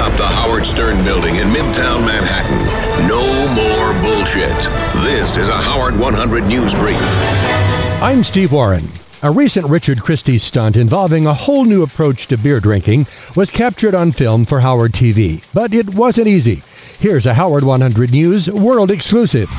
atop the Howard Stern building in Midtown Manhattan. No more bullshit. This is a Howard 100 News Brief. I'm Steve Warren. A recent Richard Christie stunt involving a whole new approach to beer drinking was captured on film for Howard TV, but it wasn't easy. Here's a Howard 100 News world exclusive.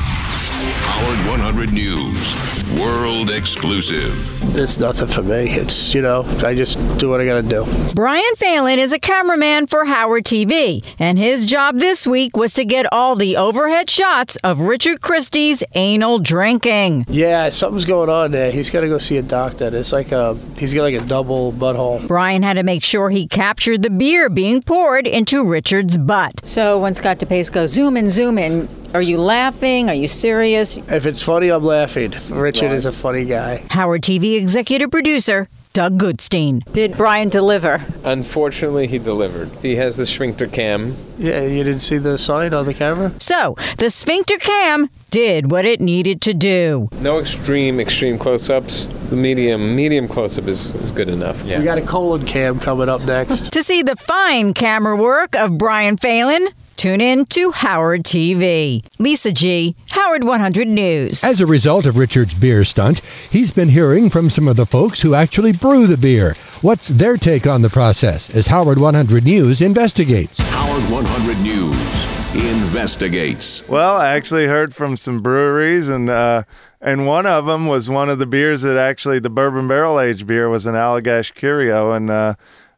Howard 100 News, world exclusive. It's nothing for me. It's, you know, I just do what I gotta do. Brian Phelan is a cameraman for Howard TV, and his job this week was to get all the overhead shots of Richard Christie's anal drinking. Yeah, something's going on there. He's gotta go see a doctor. It's like a, he's got like a double butthole. Brian had to make sure he captured the beer being poured into Richard's butt. So when Scott DePace goes, zoom in, zoom in, are you laughing? Are you serious? If it's funny, I'm laughing. Richard is a funny guy. Howard TV executive producer Doug Goodstein. Did Brian deliver? Unfortunately, he delivered. He has the sphincter cam. Yeah, you didn't see the sign on the camera? So, the sphincter cam did what it needed to do. No extreme, extreme close-ups. The medium, medium close-up is, is good enough. We got a colon cam coming up next. To see the fine camera work of Brian Phelan, tune in to Howard TV. Lisa G., Howard 100 News. As a result of Richard's beer stunt, he's been hearing from some of the folks who actually brew the beer. What's their take on the process as Howard 100 News investigates? Howard 100 News investigates. Well, I actually heard from some breweries, and uh, and one of them was one of the beers that actually the bourbon barrel aged beer was an Allagash Curieux, and uh,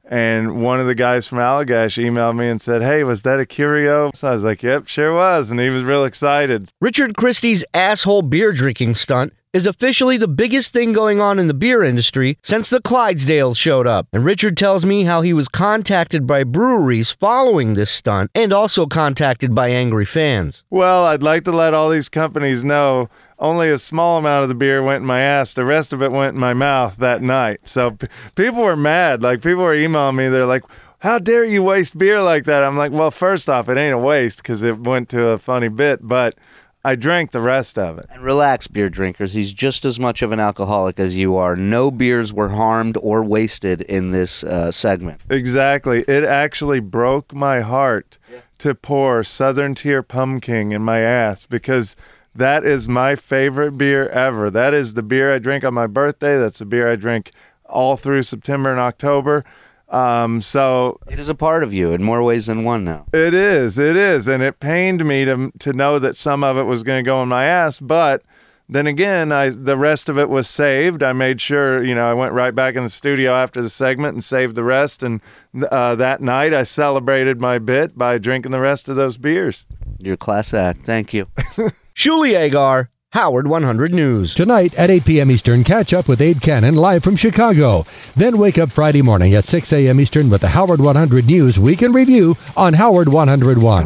and one of the guys from Allagash emailed me and said, "Hey, was that a Curieux?" So I was like, "Yep, sure was," and he was real excited. Richard Christie's asshole beer drinking stunt is officially the biggest thing going on in the beer industry since the Clydesdales showed up. And Richard tells me how he was contacted by breweries following this stunt and also contacted by angry fans. Well, I'd like to let all these companies know only a small amount of the beer went in my ass. The rest of it went in my mouth that night. So p- people were mad. Like people were emailing me. They're like, "How dare you waste beer like that?" I'm like, "Well, first off, it ain't a waste because it went to a funny bit, but I drank the rest of it." And relax, beer drinkers. He's just as much of an alcoholic as you are. No beers were harmed or wasted in this uh, segment. Exactly. It actually broke my heart to pour Southern Tier Pumking in my ass because that is my favorite beer ever. That is the beer I drink on my birthday. That's the beer I drink all through September and October. Um, so It is a part of you in more ways than one now. it is, it is, and it pained me to to know that some of it was going to go in my ass, but then again, I the rest of it was saved. I made sure, you know, I went right back in the studio after the segment and saved the rest. And uh, that night, I celebrated my bit by drinking the rest of those beers. You're class act. Thank you. Shuli Egar, Howard 100 News. Tonight at 8 p.m. Eastern, catch up with Abe Cannon live from Chicago. Then wake up Friday morning at 6 a.m. Eastern with the Howard 100 News Weekend Review on Howard 101.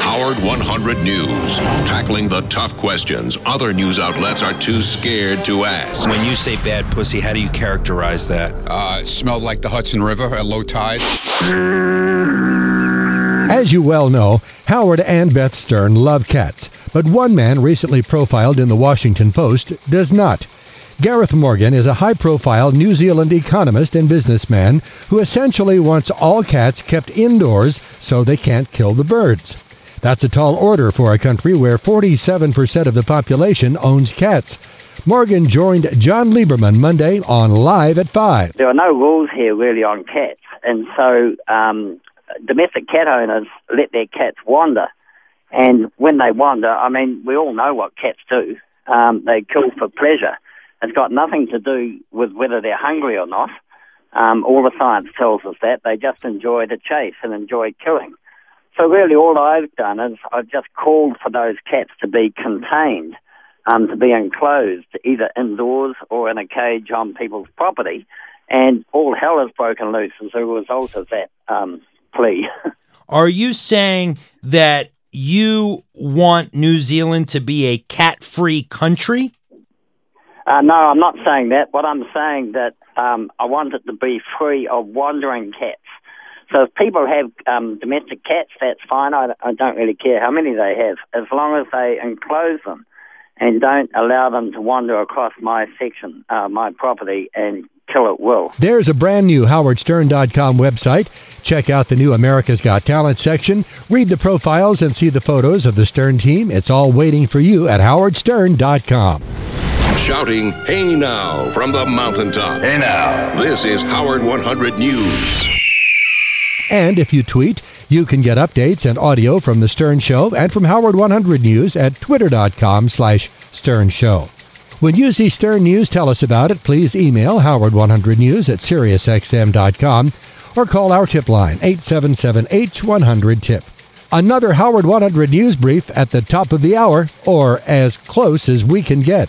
Howard 100 News, tackling the tough questions other news outlets are too scared to ask. When you say bad pussy, how do you characterize that? Uh, it smelled like the Hudson River at low tide. As you well know, Howard and Beth Stern love cats, but one man recently profiled in the Washington Post does not. Gareth Morgan is a high profile New Zealand economist and businessman who essentially wants all cats kept indoors so they can't kill the birds. That's a tall order for a country where 47% of the population owns cats. Morgan joined Jon Lieberman Monday on Live at 5. there are no rules here really on cats, and so um, domestic cat owners let their cats wander. And when they wander, I mean, we all know what cats do. Um, they kill for pleasure. It's got nothing to do with whether they're hungry or not. Um, all the science tells us that they just enjoy the chase and enjoy killing. So really, all I've done is I've just called for those cats to be contained, um, to be enclosed, either indoors or in a cage on people's property, and all hell has broken loose as a result of that um, plea. Are you saying that you want New Zealand to be a cat free country? Uh, no, I'm not saying that. What I'm saying that um, I want it to be free of wandering cats. So if people have um, domestic cats, that's fine. I, I don't really care how many they have, as long as they enclose them and don't allow them to wander across my section, uh, my property, and kill at will. There's a brand new HowardStern.com website. Check out the new America's Got Talent section, read the profiles, and see the photos of the Stern team. It's all waiting for you at howardstern.com. Shouting, hey now, from the mountaintop. Hey now. This is Howard 100 News. And if you tweet, you can get updates and audio from the Stern Show and from Howard 100 News at twitter.com slash Stern Show. When you see Stern News, tell us about it. Please email Howard100News at SiriusXM.com or call our tip line 877-H100-TIP. Another Howard 100 News brief at the top of the hour or as close as we can get.